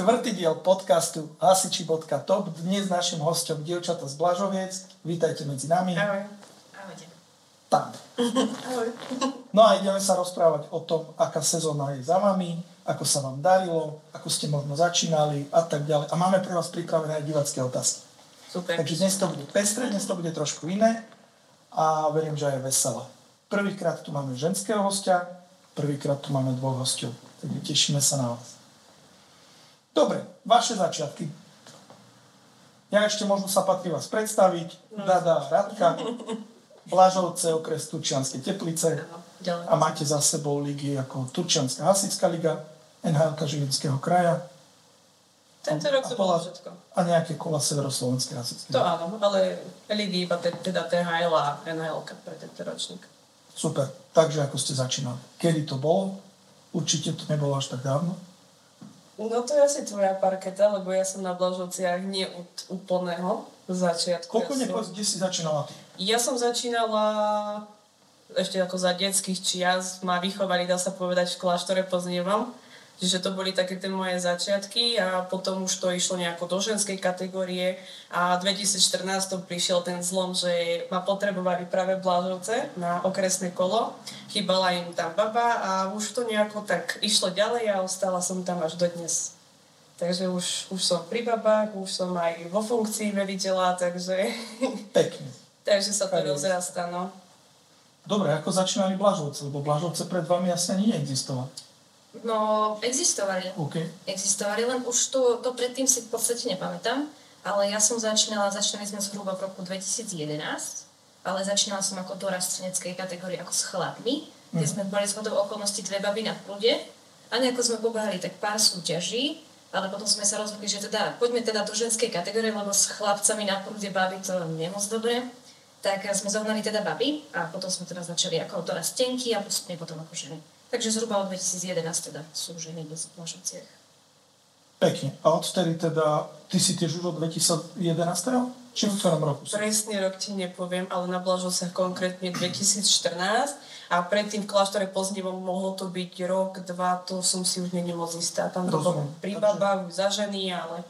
štvrtý diel podcastu hasiči.top. Dnes našim hostom dievčata z Blažoviec. Vítajte medzi nami. Ahoj. Ahojte. Ahoj. No a ideme sa rozprávať o tom, aká sezóna je za vami, ako sa vám darilo, ako ste možno začínali a tak ďalej. A máme pre vás pripravené aj divacké otázky. Super. Takže dnes to bude pestré, dnes to bude trošku iné a verím, že aj veselé. Prvýkrát tu máme ženského hostia, prvýkrát tu máme dvoch hostov. Takže tešíme sa na vás. Dobre, vaše začiatky. Ja ešte možno sa patrí vás predstaviť. Dada Radka, Blažovce, okres Turčianske Teplice a máte za sebou ligy ako Turčianská hasická liga, NHL Žilinského kraja Tento rok to bolo všetko. a nejaké kola Severoslovenskej hasické. To áno, ale ligy iba te, teda THL a NHL pre tento ročník. Super. Takže ako ste začínali. Kedy to bolo? Určite to nebolo až tak dávno. No to je asi tvoja parketa, lebo ja som na Blažovciach nie od úplného začiatku. Koľko ja, som, kde si začínala ty? ja som začínala ešte ako za detských čias, ma vychovali, dá sa povedať, v kláštore Poznievom. Čiže to boli také tie moje začiatky a potom už to išlo nejako do ženskej kategórie a v 2014 prišiel ten zlom, že ma potrebovali práve Blážovce na okresné kolo. Chýbala im tam baba a už to nejako tak išlo ďalej a ostala som tam až do dnes. Takže už, už som pri babách, už som aj vo funkcii veliteľa, takže, Pekne. takže sa to rozrastá, no. Dobre, ako začínali Blažovce? Lebo Blažovce pred vami asi ani neexistovali. No, existovali. OK. Existovali, len už to, to predtým si v podstate nepamätám. Ale ja som začínala, začínali sme zhruba v roku 2011, ale začínala som ako dorasteneckej kategórie, ako s chlapmi, kde Mhm. sme boli z hodou okolností dve baby na prúde a nejako sme pobehali tak pár súťaží, ale potom sme sa rozhodli, že teda poďme teda do ženskej kategórie, lebo s chlapcami na prúde baby to nie moc dobre. Tak sme zohnali teda baby a potom sme teda začali ako dorastenky a postupne potom ako ženy. Takže zhruba od 2011 teda sú ženy v Blažovciach. Pekne. A odtedy teda, ty si tiež už od 2011? Či v ktorom roku si? Presný rok ti nepoviem, ale na Blažovciach konkrétne 2014 a predtým v kláštore Pozdivom mohlo to byť rok, dva, to som si už není moc istá. Tam to bolo pri babách, za ženy, ale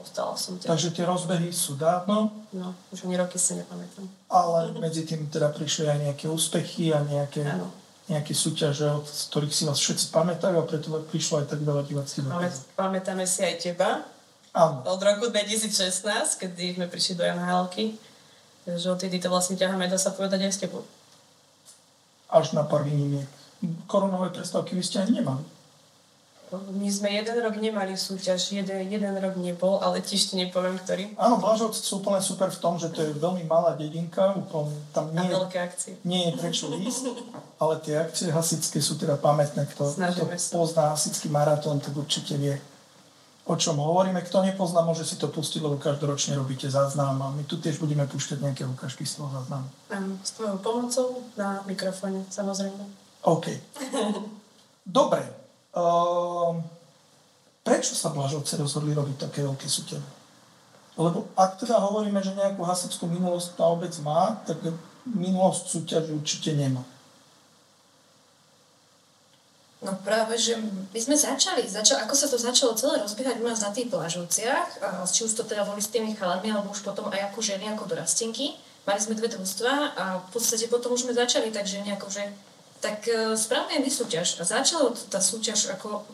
ostala som teda. Takže tie rozbehy sú dávno, No, už ani roky si nepamätám. ale medzi tým teda prišli aj nejaké úspechy a nejaké, Áno. Nejaké súťaže, od ktorých si vás všetci pamätajú a preto prišlo aj tak veľa diváckých Máme, dokazov. pamätáme si aj teba Áno. od roku 2016, kedy sme prišli do NHL-ky. Takže odtedy to vlastne ťaháme, dá sa povedať aj s tebou. Až na pár výnimiek. Koronové prestávky vy ste ani nemali. My sme jeden rok nemali súťaž, jeden, jeden rok nebol, ale tiež ti nepoviem, ktorý. Áno, Blažovce sú úplne super v tom, že to je veľmi malá dedinka, úplne tam A nie, veľké akcie. nie je prečo ísť, ale tie akcie hasičské sú teda pamätné. Kto, kto Snažíme sa. pozná hasičský maratón, tak určite vie, o čom hovoríme. Kto nepozná, môže si to pustiť, lebo každoročne robíte záznam a my tu tiež budeme púšťať nejaké ukážky z toho záznamu. Áno, s tvojou pomocou na mikrofóne, samozrejme. OK. Dobre. Um, prečo sa Blažovce rozhodli robiť také veľké súťaže? Lebo ak teda hovoríme, že nejakú hasičskú minulosť tá obec má, tak minulosť súťaže určite nemá. No práve, že my sme začali, začal, ako sa to začalo celé rozbiehať u nás na tých plážovciach, či už to teda boli s tými chalami, alebo už potom aj ako ženy, ako dorastenky. Mali sme dve družstva a v podstate potom už sme začali tak ženy, ako že tak e, správne je súťaž. A začala tá súťaž ako,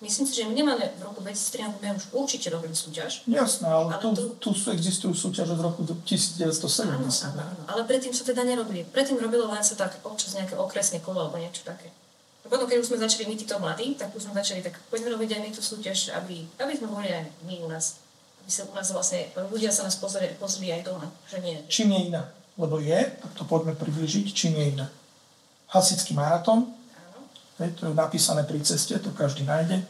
myslím si, že minimálne v roku 2013 sme už určite robili súťaž. Jasné, ale, Ale tu, tu- tu existujú súťaže z roku 1970. Áno, áno, áno. Ale predtým sa teda nerobili. Predtým robilo len sa tak občas nejaké okresné kolo alebo niečo také. A potom, keď už sme začali my títo mladí, tak už sme začali, tak poďme robiť aj my tú súťaž, aby, aby sme boli aj my u nás. Aby sa u nás vlastne, ľudia sa nás pozreli, pozreli aj doma, že nie. Čím je iná? Lebo je, tak to poďme približiť, čím je iná. Hasický maratón, hej, to je napísané pri ceste, to každý nájde.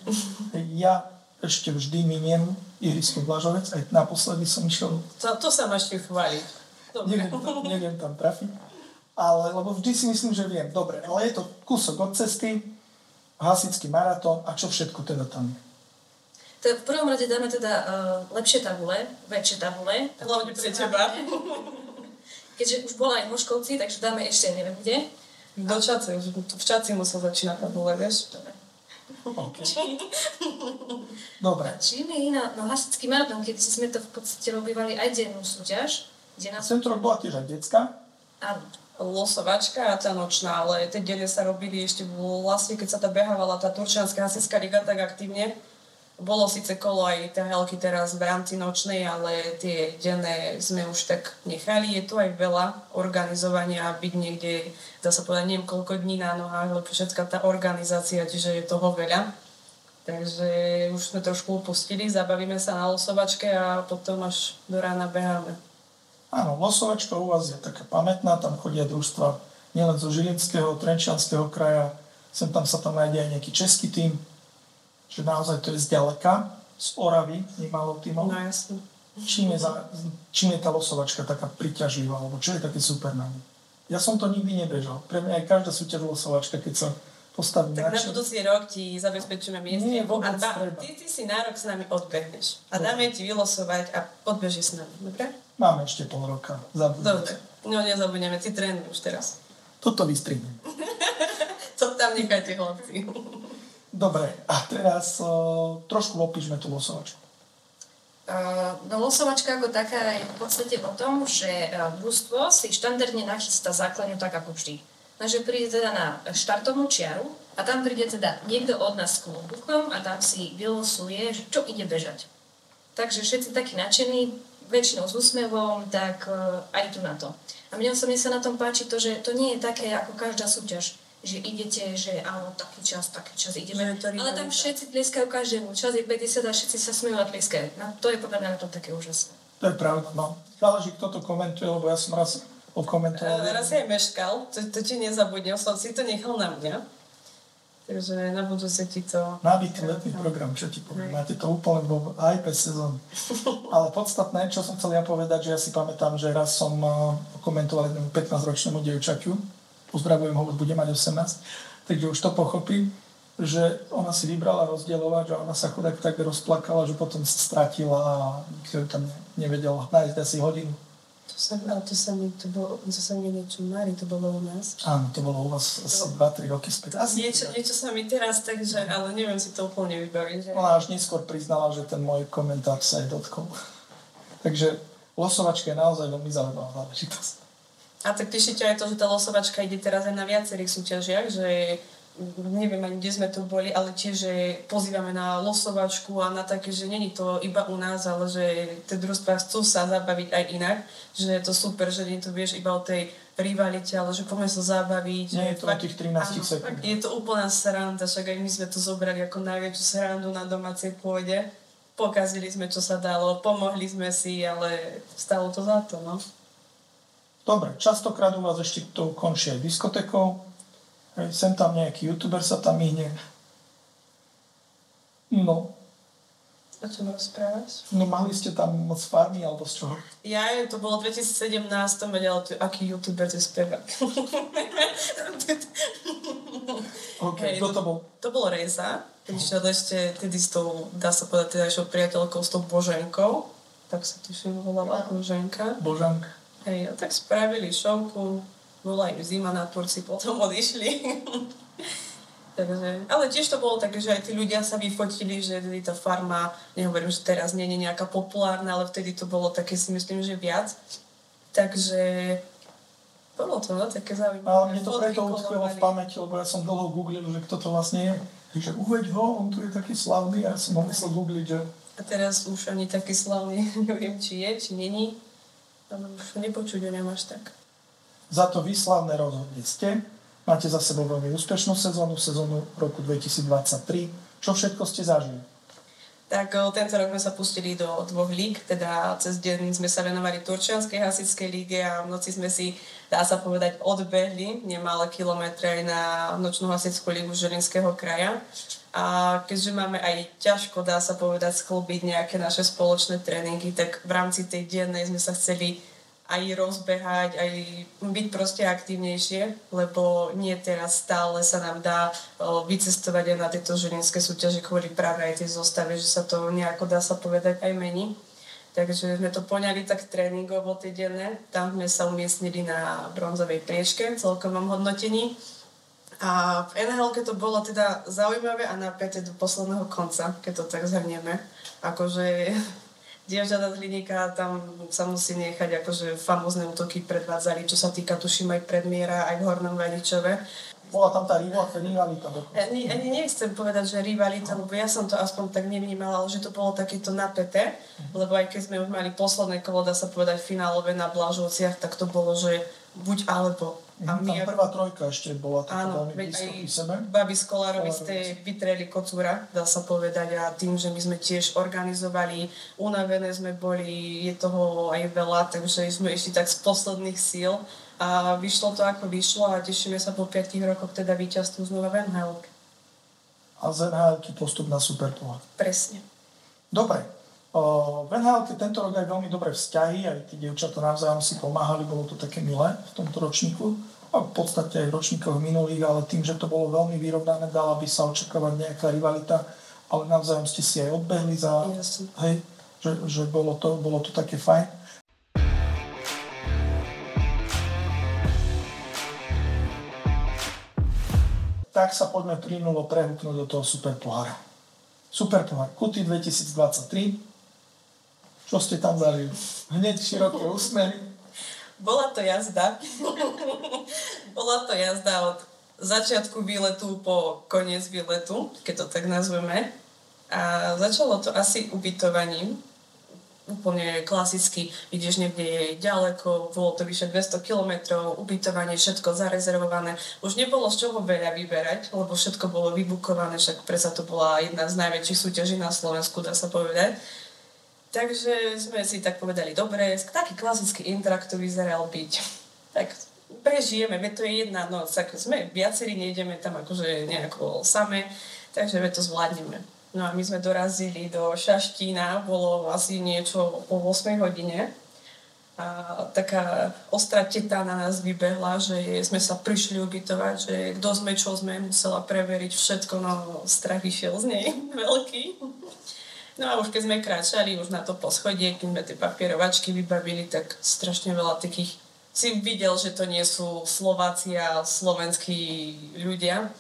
Ja ešte vždy miniem ihrisko Blažovec, aj naposledy som išiel To, to sa máš ti chváliť. Neviem, neviem tam trafiť. Ale, lebo vždy si myslím, že viem. Dobre, ale je to kúsok od cesty, hasický maratón a čo všetko teda tam je. Tak v prvom rade dáme teda uh, lepšie tabule, väčšie tabule. Hlavne pre teba. Keďže už bola aj v Moškovci, takže dáme ešte neviem kde. Do Čace, už v Čaci musel začínať tabule, vieš? Dobre. Okay. Dobre. Číny, no, no hasický marathon, keď si sme to v podstate robívali aj dennú súťaž, kde. Tento rok bola tiež aj detská. Áno. Losovačka a tá nočná, ale tie dene sa robili ešte vlastne, keď sa tá behávala tá Turčianská hasická liga tak aktívne. Bolo síce kolo aj tie helky teraz v rámci nočnej, ale tie denné sme už tak nechali. Je tu aj veľa organizovania, byť niekde, dá sa povedať, neviem koľko dní na nohách, lebo všetká tá organizácia, čiže je toho veľa. Takže už sme trošku upustili, zabavíme sa na losovačke a potom až do rána beháme. Áno, losovačka u vás je taká pamätná, tam chodia družstva nielen zo Žilinského, Trenčianského kraja, sem tam sa tam nájde aj nejaký český tým, že naozaj to je zďaleka, z Oravy, nemalo týmov. No jasne. Čím je, za, čím je tá losovačka taká priťažlivá, alebo čo je také super na nej? Ja som to nikdy nebežal. Pre mňa aj každá súťaž losovačka, keď sa postavím Tak na čin- budúci rok ti zabezpečíme mieste Nie, a treba. ty, ty si nárok s nami odbehneš. A Dobre. dáme ti vylosovať a odbežíš s nami, dobre? Máme ešte pol roka. Dobre. Zabudnite. No nezabudneme, ty trénuj už teraz. Toto vystrihnem. To tam nechajte chlapci. Dobre, a teraz o, trošku opíšme tú losovačku. No losovačka ako taká je v podstate o tom, že uh, družstvo si štandardne nachystá základňu tak ako vždy. Takže príde teda na štartovnú čiaru a tam príde teda niekto od nás s klobúkom a tam si vylosuje, čo ide bežať. Takže všetci takí nadšení, väčšinou s úsmevom, tak uh, aj tu na to. A mne osobne sa na tom páči to, že to nie je také ako každá súťaž, že idete, že áno, taký čas, taký čas ideme. Že Ale tam všetci tleskajú každému. Čas je 50 a všetci sa smejú a tleskajú. No, to je podľa mňa na tom také úžasné. To je pravda, no. Záleží, kto to komentuje, lebo ja som raz okomentoval. E, Raz aj meškal, to, to ti nezabudnem, som si to nechal na mňa. Takže na budúce ti to... Nabitý letný program, čo ti poviem. Máte to úplne vo, aj bez sezóny. Ale podstatné, čo som chcel ja povedať, že ja si pamätám, že raz som uh, komentoval jednému 15-ročnému dievčaťu, pozdravujem ho, už bude mať 18, takže už to pochopí, že ona si vybrala rozdielovať, že ona sa chudák tak rozplakala, že potom stratila a nikto ju tam ne- nevedel nájsť asi hodinu. To sa, ale to sa mi, to bolo, to sa mi niečo marí, to bolo u nás. Áno, to bolo u vás asi 2-3 roky späť. Asi Niečo, niečo sa mi teraz takže, ale neviem si to úplne vybaviť. Že... Ona až neskôr priznala, že ten môj komentár sa jej dotkol. Takže losovačka je naozaj veľmi zaujímavá záležitosť. A tak teší ťa aj to, že tá losovačka ide teraz aj na viacerých súťažiach, že neviem ani, kde sme tu boli, ale tiež, že pozývame na losovačku a na také, že není to iba u nás, ale že tie družstvá chcú sa zabaviť aj inak, že je to super, že nie to vieš iba o tej rivalite, ale že poďme sa zabaviť. Nie je to o tých 13 áno, sekúnd. Je to úplná sranda, však aj my sme to zobrali ako najväčšiu srandu na domácej pôde. Pokazili sme, čo sa dalo, pomohli sme si, ale stalo to za to, no. Dobre, častokrát u vás ešte to končí aj diskotékou. Hej, sem tam nejaký youtuber sa tam myhne. No, O čom rozprávaš? no mali ste tam moc farmy alebo z čoho? Ja, to bolo v 2017, vedela, tu, aký youtuber to spevák. OK, Hej, kto to bol? To bol Reza, prišiel ešte tedy s tou, dá sa povedať, teda priateľkou, s tou Boženkou, tak sa tuším volala Boženka. Božanka. Hej, tak spravili šovku, bola im zima na Turci, potom odišli. Takže, ale tiež to bolo také, že aj tí ľudia sa vyfotili, že tedy tá farma, nehovorím, že teraz nie je nejaká populárna, ale vtedy to bolo také si myslím, že viac. Takže bolo to no, také zaujímavé. Ale mne to preto utkvelo v pamäti, lebo ja som dlho googlil, že kto to vlastne je. Takže uveď ho, on tu je taký slavný a ja som ho musel googliť, že A teraz už ani taký slavný, neviem, či je, či není. Ale už nepočuť o ňom až tak. za to vyslavné rozhodne ste. Máte za sebou veľmi úspešnú sezónu, sezónu roku 2023. Čo všetko ste zažili? Tak o, tento rok sme sa pustili do dvoch líg, teda cez deň sme sa venovali Turčianskej hasičskej líge a v noci sme si, dá sa povedať, odbehli nemalé kilometre aj na nočnú hasičskú lígu Žilinského kraja. A keďže máme aj ťažko, dá sa povedať, sklbiť nejaké naše spoločné tréningy, tak v rámci tej dennej sme sa chceli aj rozbehať, aj byť proste aktívnejšie, lebo nie teraz stále sa nám dá vycestovať aj na tieto žilinské súťaže kvôli práve aj tej zostave, že sa to nejako dá sa povedať aj mení. Takže sme to poňali tak tréningovo tie denné. Tam sme sa umiestnili na bronzovej priečke v celkovom hodnotení. A v nhl to bolo teda zaujímavé a napäté do posledného konca, keď to tak zhrnieme. Akože dievčatá z Hliníka, tam sa musí nechať akože famózne útoky predvádzali, čo sa týka tuším aj predmiera, aj v Hornom Vaničove. Bola tam tá rivalita. Ani, ani nechcem povedať, že rivalita, lebo ja som to aspoň tak nevnímala, ale že to bolo takéto napäté, lebo aj keď sme už mali posledné kolo, dá sa povedať, finálové na Blažovciach, tak to bolo, že buď alebo. A my, tam prvá trojka ešte bola taká áno, veľmi blízko sebe. Babi z Kolárovi ste vytreli kocúra, dá sa povedať, a tým, že my sme tiež organizovali, unavené sme boli, je toho aj veľa, takže sme išli tak z posledných síl a vyšlo to ako vyšlo a tešíme sa po 5 rokoch teda víťazstvu znova v nhl A z nhl postup na Superpohár. Presne. Dobre, v nhl tento rok aj veľmi dobré vzťahy, aj tí dievčatá navzájom si pomáhali, bolo to také milé v tomto ročníku. V podstate aj v ročníkoch minulých, ale tým, že to bolo veľmi vyrovnané, dala by sa očakávať nejaká rivalita, ale navzájom ste si aj odbehli za... Jasne. Hej, že, že bolo, to, bolo to také fajn. Tak sa poďme plynulo prehúpnúť do toho super pohára. Super pohár Kuty 2023 čo ste tam dali? Hneď široké úsmevy. Bola to jazda. Bola to jazda od začiatku výletu po koniec výletu, keď to tak nazveme. A začalo to asi ubytovaním. Úplne klasicky, ideš niekde ďaleko, bolo to vyše 200 kilometrov, ubytovanie, všetko zarezervované. Už nebolo z čoho veľa vyberať, lebo všetko bolo vybukované, však predsa to bola jedna z najväčších súťaží na Slovensku, dá sa povedať. Takže sme si tak povedali, dobre, taký klasický intrak to vyzeral byť. Tak prežijeme, veď to je jedna noc, tak sme viacerí, nejdeme tam akože nejako same, takže veď to zvládneme. No a my sme dorazili do Šaštína, bolo asi niečo o 8 hodine a taká ostrá teta na nás vybehla, že sme sa prišli ubytovať, že kto sme, čo sme, musela preveriť všetko, no strach išiel z nej veľký. No a už keď sme kráčali už na to poschodie, keď sme tie papierovačky vybavili, tak strašne veľa takých si videl, že to nie sú Slováci a slovenskí ľudia,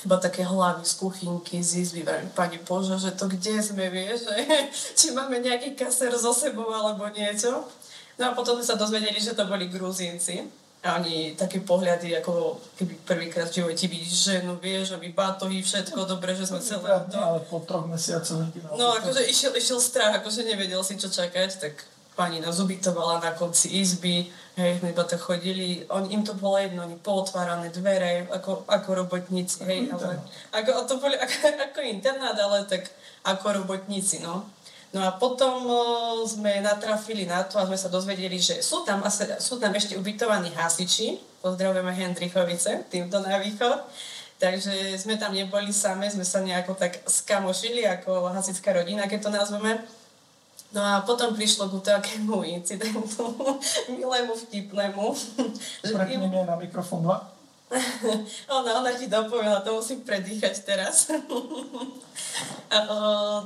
iba také hlavy z kuchynky, z izby, pani Bože, že to kde sme, vieš, či máme nejaký kaser so sebou alebo niečo. No a potom sme sa dozvedeli, že to boli Gruzínci a oni také pohľady, ako keby prvýkrát v živote vidíš ženu, vieš, aby batohy, všetko dobre, že sme celé... To... ale po troch mesiacoch... No, akože išiel, išiel strach, akože nevedel si, čo čakať, tak pani nás ubytovala na konci izby, hej, sme iba tak chodili, on, im to bolo jedno, oni pootvárané dvere, ako, ako robotníci, hej, ale, ako, to boli ako, ako internát, ale tak ako robotníci, no. No a potom sme natrafili na to a sme sa dozvedeli, že sú tam, sú tam ešte ubytovaní hasiči, pozdravujeme Hendrichovice, týmto na východ, takže sme tam neboli same, sme sa nejako tak skamošili ako hasická rodina, keď to nazveme. No a potom prišlo ku takému incidentu, milému, vtipnému. Prepneme na mikrofón 2. ona, ona ti dopovela, to musím predýchať teraz.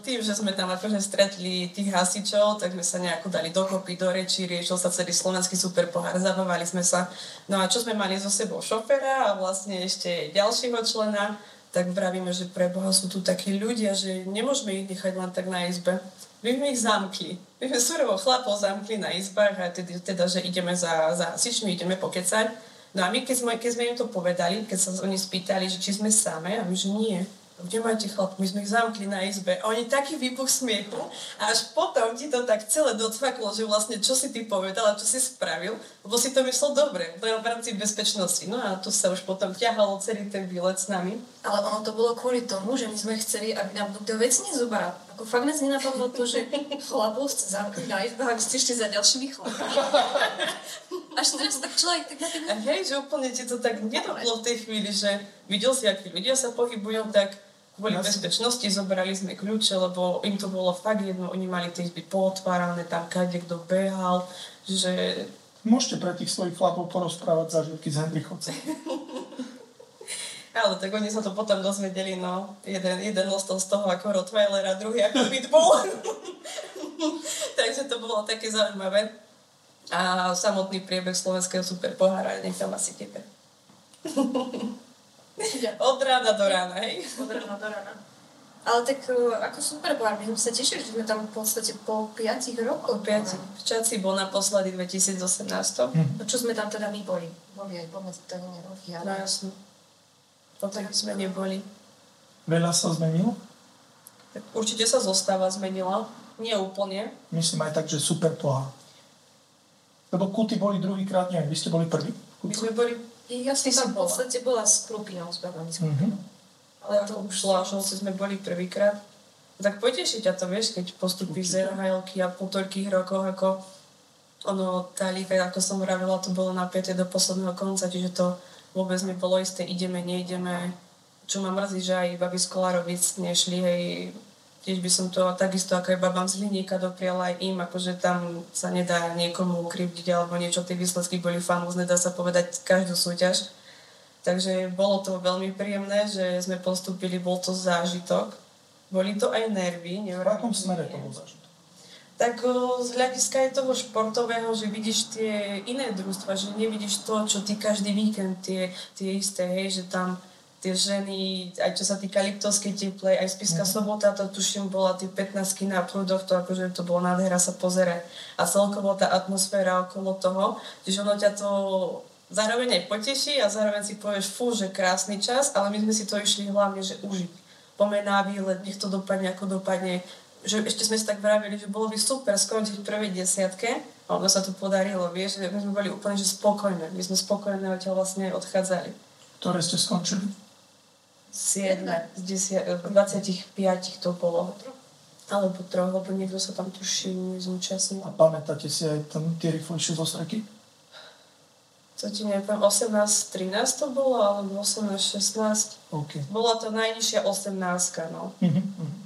tým, že sme tam akože stretli tých hasičov, tak sme sa nejako dali dokopy do reči, riešil sa celý slovenský super pohár, zabávali sme sa. No a čo sme mali so sebou šofera a vlastne ešte ďalšieho člena, tak vravíme, že pre Boha sú tu takí ľudia, že nemôžeme ich nechať len tak na izbe. My sme ich zamkli. My sme surovo chlapov zamkli na izbách a teda, teda že ideme za, za hasičmi, ideme pokecať No a my, keď sme, keď sme im to povedali, keď sa oni spýtali, že či sme same, a my, že nie, kde máte chlap, my sme ich zamkli na izbe. A oni taký výbuch smiechu a až potom ti to tak celé docvaklo, že vlastne čo si ty povedal a čo si spravil, lebo si to myslel dobre, to je v rámci bezpečnosti. No a to sa už potom ťahalo celý ten výlet s nami. Ale ono to bolo kvôli tomu, že my sme chceli, aby nám nikto vec nezobral. Ako fakt nás nenapadlo to, že chlapov ste zamkli na izbe, aby ste ešte za ďalšími chlapami. Až teraz tak človek tak na tým... Hej, že úplne ti to tak nedoplo v tej chvíli, že videl si, akí ľudia sa pohybujú, tak kvôli bezpečnosti zobrali sme kľúče, lebo im to bolo fakt jedno, oni mali tie izby pootvárané, tam kade kto behal, že... Môžete pre tých svojich chlapov porozprávať zažitky z Hendrichovcem. Ale tak oni sa to potom dozvedeli, no. Jeden, jeden ostal z toho ako Rottweiler a druhý ako Pitbull. Takže to bolo také zaujímavé. A samotný priebeh slovenského superpohára nech tam asi tebe. Od rána do rána, hej? Od rána do rána. Ale tak uh, ako super pohár, my sme sa tešili, že sme tam v podstate po 5 rokoch. Po piati. V Čaci bol naposledy 2018. Hm. No čo sme tam teda my boli? Boli aj pomedzi to nie roky, No ale... jasno. Potom sme neboli. Veľa sa zmenilo? Tak určite sa zostava zmenila. Nie úplne. Myslím aj tak, že super pohár. Lebo kuty boli druhýkrát, neviem, vy ste boli prvý? My sme boli, Ja som tam v podstate bola s Krupinou, s babami. Mhm. ale to už Lášovci sme boli prvýkrát. Tak poteší ťa to, vieš, keď postupíš z rhl a po toľkých rokoch, ako ono, tá liga, ako som vravila, to bolo napäté do posledného konca, čiže to vôbec nebolo isté, ideme, neideme. Čo ma mrzí, že aj babi z Kolárovic nešli, hej, tiež by som to takisto ako aj babám z Hliníka dopriala aj im, akože tam sa nedá niekomu ukrivdiť alebo niečo, tie výsledky boli famózne, dá sa povedať každú súťaž. Takže bolo to veľmi príjemné, že sme postúpili, bol to zážitok. Boli to aj nervy. V akom smere to bol zažitok? Tak o, z hľadiska aj toho športového, že vidíš tie iné družstva, že nevidíš to, čo ty každý víkend, tie, tie isté, hej, že tam tie ženy, aj čo sa týka Liptovskej teplej, aj Spiska Mhm. sobota, to tuším bola tie 15 na prúdoch, to akože to bolo nádhera sa pozerať. A celkovo tá atmosféra okolo toho, že ono ťa to zároveň aj poteší a zároveň si povieš, fú, že krásny čas, ale my sme si to išli hlavne, že užiť. Pomeň na výlet, nech to dopadne ako dopadne. Že ešte sme si tak vravili, že bolo by super skončiť v prvej desiatke a ono sa to podarilo, vieš, že my sme boli úplne že spokojné. My sme spokojné odtiaľ vlastne odchádzali. Ktoré ste skončili? 7 z 10, 25 to bolo. Alebo troch, lebo niekto sa tam tuším zúčastnil. A pamätáte si aj tam tie rýchlejšie zostreky? To ti neviem, 18-13 to bolo, alebo 18-16. OK. Bola to najnižšia 18 no. Mhm, mhm.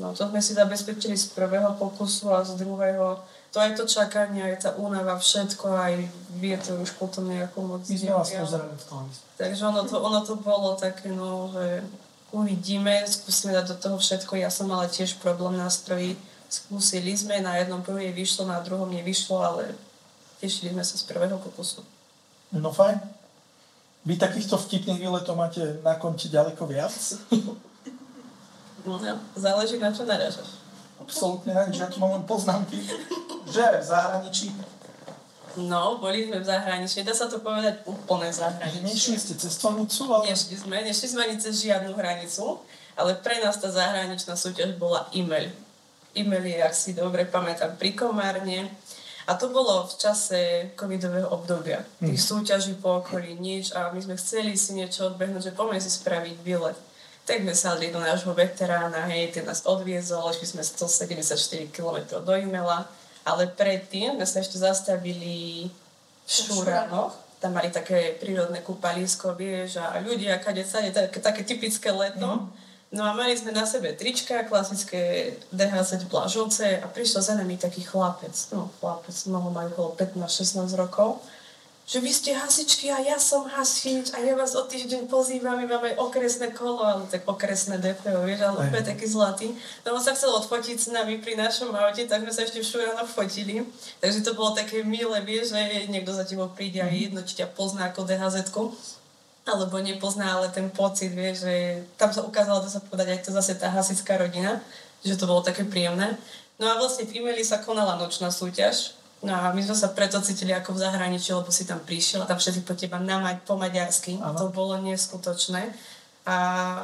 No to sme si zabezpečili z prvého pokusu a z druhého. To aj to čakanie, aj tá únava, všetko, aj vie to už potom nejako moc. My sme vás pozerali v televízii. Takže ono to, ono to bolo také, no, že uvidíme, skúsime dať do toho všetko. Ja som mala tiež problém nástrojí. Skúsili sme, na jednom prvej vyšlo, na druhom nevyšlo, ale tešili sme sa z prvého pokusu. No fajn. Vy takýchto vtipných výletov máte na konte ďaleko viac? No, záleží na čo narážaš. Absolútne ja tu mám len poznámky, že v zahraničí, No, boli sme v zahraničí, dá sa to povedať úplne že zahraničí. nešli ste cestovnicu, ale Nešli sme, nešli sme ani cez žiadnu hranicu, ale pre nás tá zahraničná súťaž bola e-mail. E-mail je, ak si dobre pamätám, pri Komárne. A to bolo v čase covidového obdobia. Tých súťaží po okolí nič a my sme chceli si niečo odbehnúť, že poďme si spraviť výlet. Tak sme sadli do nášho veterána, hej, ten nás odviezol, išli sme 174 km do e-maila, ale predtým sme sa ešte zastavili v Šuranoch, tam mali také prírodné kúpalisko, vieš, a ľudia, kade sa také, také typické leto. No a mali sme na sebe trička, klasické DHZ Blažovce a prišiel za nami taký chlapec, no chlapec, mnoho majú okolo 15-16 rokov, že vy ste hasičky a ja som hasič a ja vás o týždeň pozývam, my máme okresné kolo, ale tak okresné DPO, vieš, ale úplne taký zlatý. No on sa chcel odfotiť s nami pri našom aute, tak sme sa ešte v Šuranoch fotili. Takže to bolo také milé, vieš, že niekto za tebou príde a je jedno, či ťa pozná ako dhz alebo nepozná, ale ten pocit, vieš, že tam sa ukázalo, dá sa povedať, aj to zase tá hasická rodina, že to bolo také príjemné. No a vlastne v e-maili sa konala nočná súťaž, No a my sme sa preto cítili ako v zahraničí, lebo si tam prišiel a tam všetci po teba namať po maďarsky. Áno. To bolo neskutočné. A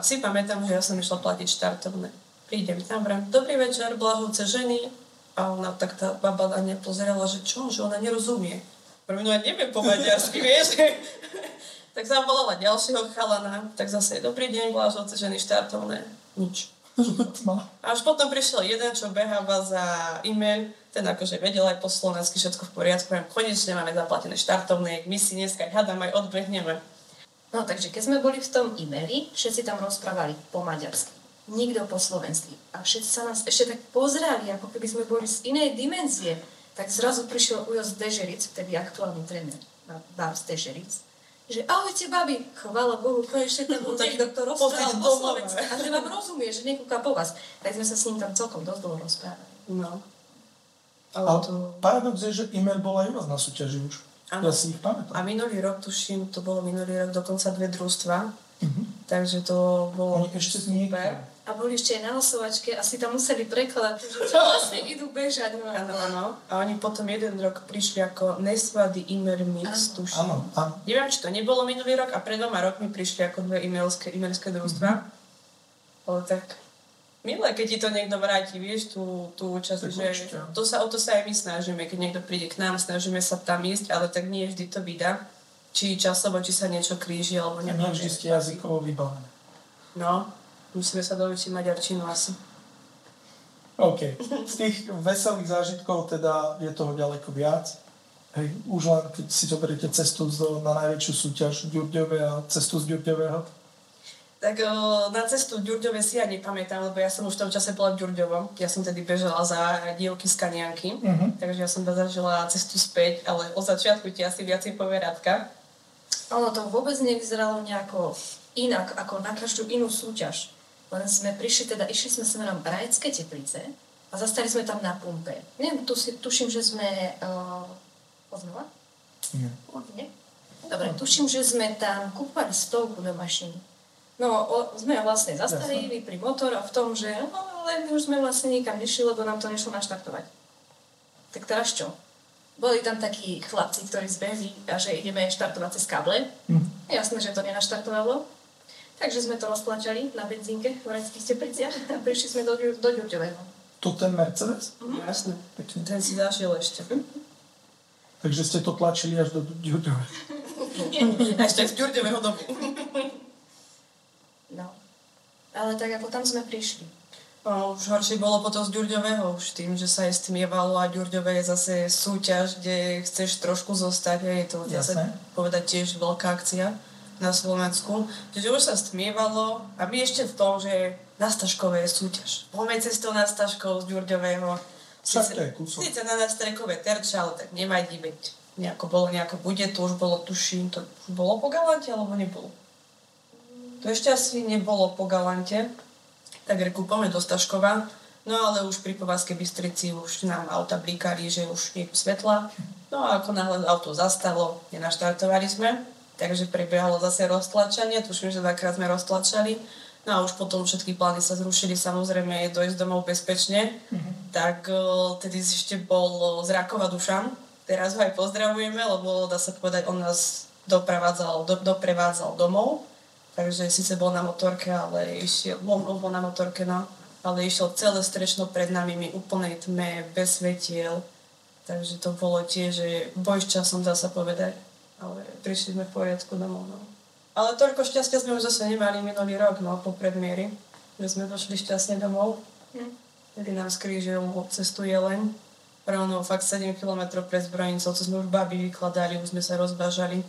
si pamätám, že ja som išla platiť štartovné. Prídem tam, vrám, dobrý večer, blahovce ženy. A ona tak tá baba na mňa pozerala, že čo, že ona nerozumie. Prvý, no ja neviem po maďarsky, vieš. tak zavolala ďalšieho chalana, tak zase, dobrý deň, blahovce ženy, štartovné. Nič. Tma. A až potom prišiel jeden, čo beháva za e-mail, ten akože vedel aj po slovensky všetko v poriadku, poviem, konečne máme zaplatené štartovné, my si dneska hádam aj odbehneme. No takže keď sme boli v tom e-maili, všetci tam rozprávali po maďarsky. Nikto po slovensky. A všetci sa nás ešte tak pozerali, ako keby sme boli z inej dimenzie. Tak zrazu prišiel Ujo z Dežeric, vtedy aktuálny tréner na Bar z Dežeric. Že ahojte, babi, chvála Bohu, konečne tam bol niekto, kto rozprával po domova. slovensky. A že vám rozumie, že nekúka po vás. Tak sme sa s ním tam celkom dosť dlho rozprávali. No. Ale to... paradox je, že e-mail bol aj u vás na súťaži už. Áno. Ja si ich pamätám. A minulý rok, tuším, to bolo minulý rok dokonca dve družstva, Takže to bolo Oni ešte super. A boli ešte aj na losovačke, asi tam museli prekladať, že čo vlastne idú bežať. No. Áno, áno. A oni potom jeden rok prišli ako Nesvady Imer Mix, tuším. Áno, áno. Neviem, či to nebolo minulý rok a pred dvoma rokmi prišli ako dve e-mailské, e-mailské družstva. Mm-hmm. Ale tak milé, keď ti to niekto vráti, vieš, tú, tú účasť, Tak že určite. to sa, o to sa aj my snažíme, keď niekto príde k nám, snažíme sa tam ísť, ale tak nie vždy to vydá. Či časovo, či sa niečo kríži, alebo Nie neviem. vždy ste jazykovo vybavené. No, musíme sa doučiť maďarčinu asi. OK. Z tých veselých zážitkov teda je toho ďaleko viac. Hej, už len keď si zoberiete cestu z, na najväčšiu súťaž Ďurďove a cestu z Ďurďového. Tak o, na cestu Ďurďove si ja nepamätám, lebo ja som už v tom čase bola v Ďurďovom. Ja som tedy bežala za dievky z Kanianky, Mhm. takže ja som zažila cestu späť, ale od začiatku ti asi viacej povie Radka. Ono to vôbec nevyzeralo nejako inak ako na každú inú súťaž. Len sme prišli, teda išli sme smerom Rajecké teplice a zastali sme tam na pumpe. Neviem, tu si, tuším, že sme... Uh, poznala? Nie. Nie? Dobre, tuším, že sme tam kúpali stovku do mašiny. No, o, sme vlastne zastavili, pri motor a v tom, že no, ale už sme vlastne nikam nešli, lebo nám to nešlo naštartovať. Tak teraz čo? Boli tam takí chlapci, ktorí zbehli a že ideme štartovať cez káble. Mhm. Jasné, že to nenaštartovalo. Takže sme to roztlačali na benzínke v Rajeckých tepliciach a prišli sme do, do Ďurďového. To ten Mercedes? No, jasné. Pekne. Ten si zašiel ešte. Takže ste to tlačili až do Ďurďove. ešte z Ďurďového domu. No. Ale tak ako tam sme prišli. No, už horšie bolo potom z Ďurďového, už tým, že sa aj stmievalo a Ďurďové je zase súťaž, kde chceš trošku zostať, a je to Jasné. povedať tiež veľká akcia na Slovensku. Čiže už sa stmievalo a my ešte v tom, že na Staškové je súťaž. Poďme cestou na Staškov z Ďurďového. Sice na nás strekové terče, ale tak nevadí, veď nejako bolo, nejako bude, to už bolo, tuším, to už bolo po Galante, alebo nebolo? To ešte asi nebolo po Galante, tak reku poďme do Staškova, no ale už pri Povazkej Bystrici už nám auta blíkali, že už nie svetla, no a ako náhle auto zastalo, nenaštartovali sme, takže prebiehalo zase roztlačanie, tuším, že dvakrát sme roztlačali, no a už potom všetky plány sa zrušili, samozrejme dojsť domov bezpečne, tak o, tedy ešte bol z Rakova Dušan, teraz ho aj pozdravujeme, lebo dá sa povedať, on nás doprevádzal, do, doprevádzal domov, takže síce bol na motorke, ale išiel, bol, bol na motorke, no, ale išiel celé strečno pred nami, my úplnej tme, bez svetiel, takže to bolo tiež, že boj s časom, dá sa povedať, ale prišli sme v poriadku domov, no. Ale toľko šťastia sme už zase nemali minulý rok, no, po predmieri, že sme došli šťastne domov. Hm. Kedy nám skrížil cestu Jeleň. Rovno fakt 7 km pred zbrojnicou, co sme už babi vykladali, už sme sa rozbažali.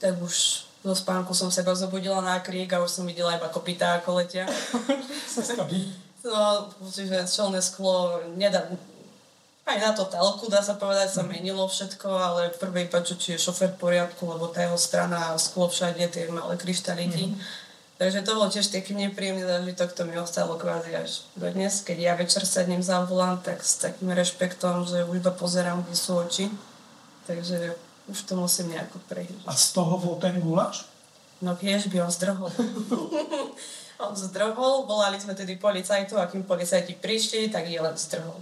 Tak už zo spánku som sa rozobudila na krík a už som videla iba kopytá, ako letia. No, čiže čelné sklo nedá, aj na to telku, dá sa povedať, sa menilo všetko, ale v prvej paču, či je šofer v poriadku, lebo tá jeho strana, sklo všade, tie malé kryštaliky. Takže to bol tiež taký nepríjemný zážitok, to mi ostalo kvázi až do dnes. Keď ja večer sednem za volant, tak s takým rešpektom, že už iba pozerám, kde sú oči. Takže už to musím nejako prežiť. A z toho bol ten guláš? No vieš, by on zdrhol. on zdrhol, volali sme tedy policajtov a kým policajti prišli, tak jelen zdrhol.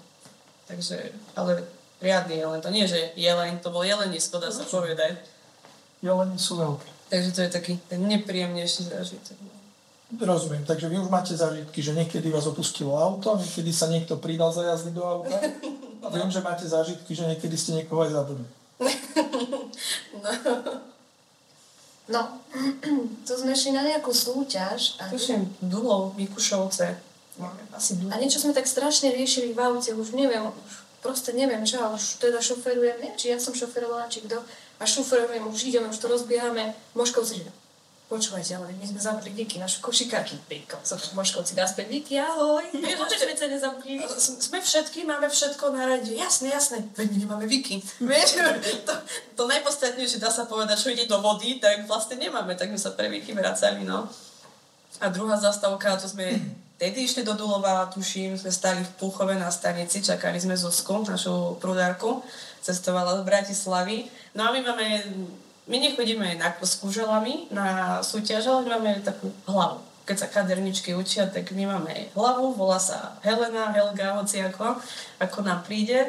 Takže, ale riadny jelen, to nie, že jelen, to bol jelenisko, dá sa povedať. Jeleni sú veľké. Takže to je taký ten nepríjemnejší zážitok. no. Rozumiem, takže vy už máte zážitky, že niekedy vás opustilo auto, niekedy sa niekto pridal za jazdy do auta. A viem, že máte zážitky, že niekedy ste niekoho aj zabili. No, tu sme šli na nejakú súťaž a, Tuším, Dulov, Mikušovce. No, asi a niečo sme tak strašne riešili v aute, už neviem, už proste neviem, čo, ale teda šoferujem, neviem, či ja som šoferovala, či kto. A šoferujem, už ideme, už to rozbiehame. Moškovci, že počúvajte, ale my sme zamkli Vicky, našu košikárky. Píko, som Moškovci naspäť, Vicky, ahoj. Že sme sa nezamkli. Sme všetky, máme všetko na rade. Jasné, jasné. Veď my nemáme Viki. Vieš, to, to najpodstatnejšie dá sa povedať, čo ide do vody, tak vlastne nemáme, tak my sa pre Viki vracali, no. A druhá zastavka, to sme tedy išli do Dulova, tuším, sme stali v Púchove na stanici, čakali sme Zuzku, našu prudárku, cestovala z Bratislavy. No a my máme my nechodíme na, s kuželami na súťaž, ale máme takú hlavu. Keď sa kaderničky učia, tak my máme hlavu, volá sa Helena, Helga, hoci ako, ako nám príde.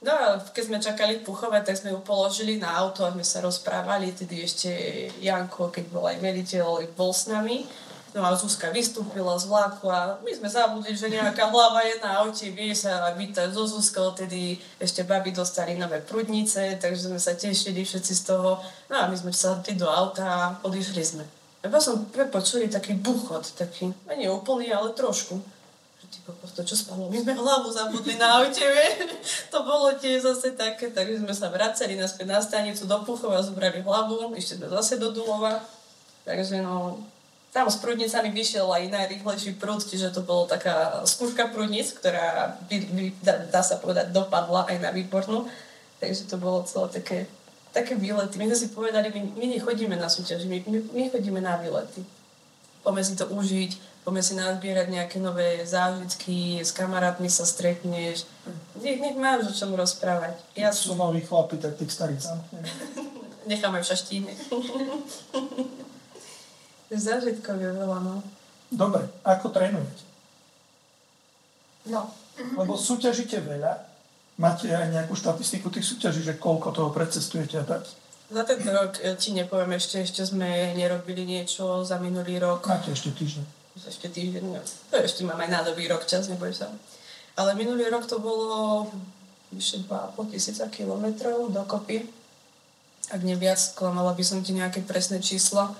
No a keď sme čakali puchovať, tak sme ju položili na auto a sme sa rozprávali, tedy ešte Janko, keď bol aj veliteľ, bol s nami. No a Zuzka vystúpila z vlaku a my sme zabudli, že nejaká hlava je na aute, vie sa vítať so Zuzkou, tedy ešte baby dostali nové prudnice, takže sme sa tešili všetci z toho. No a my sme sa do auta a odišli sme. A som prepočuli taký buchot, taký, nie úplný, ale trošku. Že ty to čo spadlo? My sme hlavu zabudli na aute? To bolo tiež zase také, takže sme sa vracali naspäť na stanicu do Puchova, zobrali hlavu, ešte sme zase do Dulova. Takže no, tam s prúdnicami vyšiel aj najrýchlejší prúd, čiže to bolo taká skúška prúdnic, ktorá by, by, dá, dá sa povedať dopadla aj na výbornú. Takže to bolo celé také, také výlety. My sme si povedali, my, my nechodíme na súťaži, my, my, my chodíme na výlety. Poďme si to užiť, poďme si nazbierať nejaké nové zážitky, s kamarátmi sa stretneš. Nech, nech máš o čom rozprávať. Ja sú noví chlapi, tak tých starých zamkneme. Necháme v šaštíne. Zážitkov je veľa, no. Dobre, ako trénujete? No. Lebo súťažíte veľa, máte aj nejakú štatistiku tých súťaží, že koľko toho precestujete a tak? Za tento rok e, ti nepoviem ešte, ešte sme nerobili niečo za minulý rok. Máte ešte týždeň. Ešte týždeň, no. To ešte máme aj nádobý rok čas, neboj sa. Ale minulý rok to bolo vyše 2,5 tisíca kilometrov dokopy. Ak neviac, klamala by som ti nejaké presné číslo.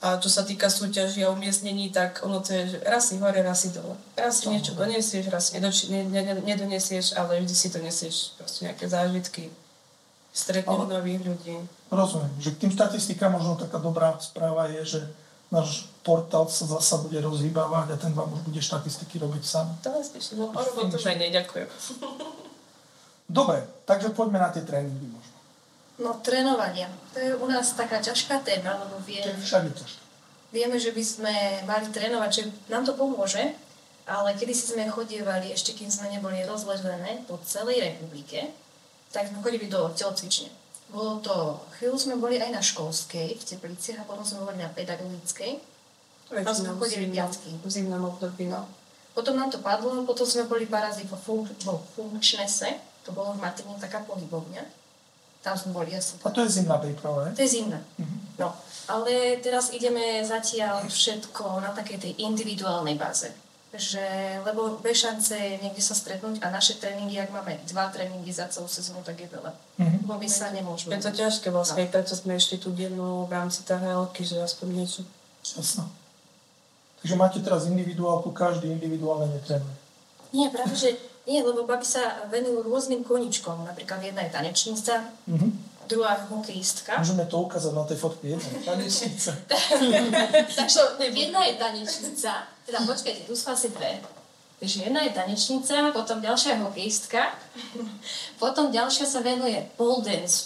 A čo sa týka súťaží a umiestnení, tak ono to je, že raz si hore, raz si dole. Raz si niečo donesieš, raz si nedoči, ne, ne, ne, nedonesieš, ale vždy si to nesieš proste nejaké zážitky. Stretnúť ale... nových ľudí. Rozumiem, že k tým štatistikám možno taká dobrá správa je, že náš portál sa zasa bude rozhýbavať a ten vám už bude štatistiky robiť sám. To spíš, no, o robotu menej, ďakujem. Dobre, takže poďme na tie tréningy možno. No, trénovania. To je u nás taká ťažká téma, lebo vieme, vieme, že by sme mali trénovať, že nám to pomôže, ale kedy si sme chodievali, ešte kým sme neboli rozležené po celej republike, tak sme chodili do telocvične. Bolo to, chvíľu sme boli aj na školskej v Tepliciach a potom sme boli na pedagogickej. Tam sme chodili viacky. V zimnom období, no. Potom nám to padlo, potom sme boli vo, fun- vo funkčnese, to bolo v Martine taká pohybovňa tam sme boli asi. A to je zimná príprava, ne? To je zimná. Mm-hmm. No, ale teraz ideme zatiaľ všetko na takej tej individuálnej báze. Že, lebo bez šance niekde sa stretnúť a naše tréningy, ak máme dva tréningy za celú sezónu, tak je veľa. Mm-hmm. Lebo my sa nemôžeme. Je to ťažké vlastne, no. preto sme ešte tú dennú v rámci tahelky, že aspoň niečo. Jasno. Takže máte teraz individuálku, každý individuálne netrénuje. Nie, práve, že nie, lebo baby sa venujú rôznym koničkom. Napríklad jedna je tanečnica, mm-hmm. druhá hokejistka. Môžeme to ukázať na tej fotke. Jedna je tanečnica. Takže jedna je tanečnica. Teda počkajte, tu sú asi dve. Takže jedna je tanečnica, potom ďalšia je hokejistka, potom ďalšia sa venuje pole dance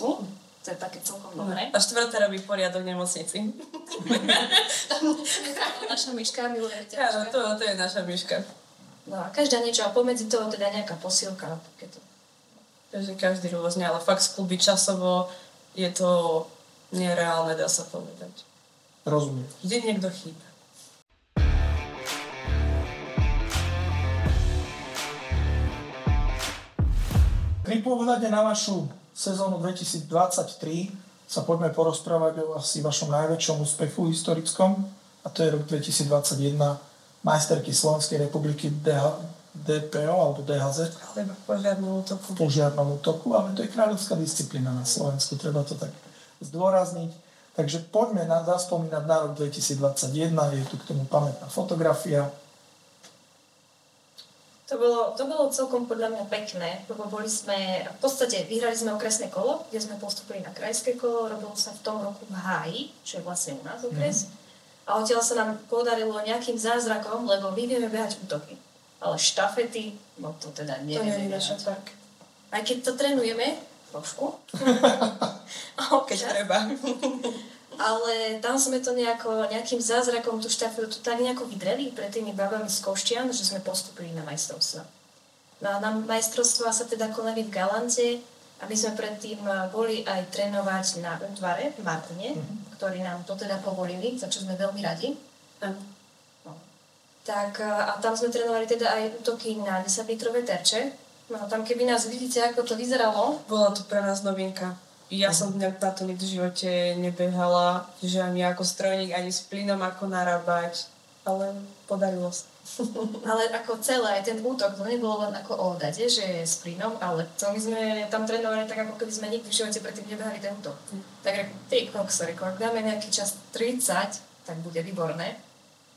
to je také celkom dobré. A štvrtá robí poriadok v nemocnici. naša myška miluje Áno, to, to je naša myška. No a každá niečo, a pomedzi toho teda nejaká posilka. Takéto. Takže každý rôzne, ale fakt skúbiť časovo je to nereálne, dá sa povedať. Rozumiem. Vždy niekto chýba. Pri pohľade na vašu sezónu 2023 sa poďme porozprávať o asi vašom najväčšom úspechu historickom a to je rok 2021 majsterky Slovenskej republiky DH, DPO alebo DHZ. Alebo požiarnom útoku. Požiarnom útoku, ale to je kráľovská disciplína na Slovensku, treba to tak zdôrazniť. Takže poďme na, zaspomínať na rok 2021, je tu k tomu pamätná fotografia. To bolo, to bolo celkom podľa mňa pekné, lebo boli sme, v podstate vyhrali sme okresné kolo, kde sme postupili na krajské kolo, robilo sa v tom roku v Háji, čo je vlastne u nás okres. Mm a odtiaľ sa nám podarilo nejakým zázrakom, lebo my vieme behať útoky. Ale štafety, no to teda nevieme To nie tak. Aj keď to trénujeme, trošku. keď treba. Ale tam sme to nejako, nejakým zázrakom tú štafetu tak nejako vydreli pred tými babami z Koštian, že sme postupili na majstrovstva. No a na majstrovstva sa teda konali v Galante A my sme predtým eh, boli aj trénovať na útvare v Martine, mm-hmm. ktorí nám to teda povolili, za čo sme veľmi radi. Áno. No. Tak eh, a tam sme trénovali teda aj útoky na 10 litrové terče. No tam keby nás vidíte, ako to vyzeralo, Bola to pre nás novinka. Ja som na na to nikdy v živote nebehala, že ani ako strojník, ani s plynom ako narábať, ale podarilo sa. Ale ako celé, ten útok, to nebolo len ako o odade, že je s plynom, ale to my sme tam trénovali tak, ako keby sme nikdy v živote predtým nebehali ten útok. Tak reku, ty kokso, reku, ak dáme nejaký čas 30, tak bude výborné.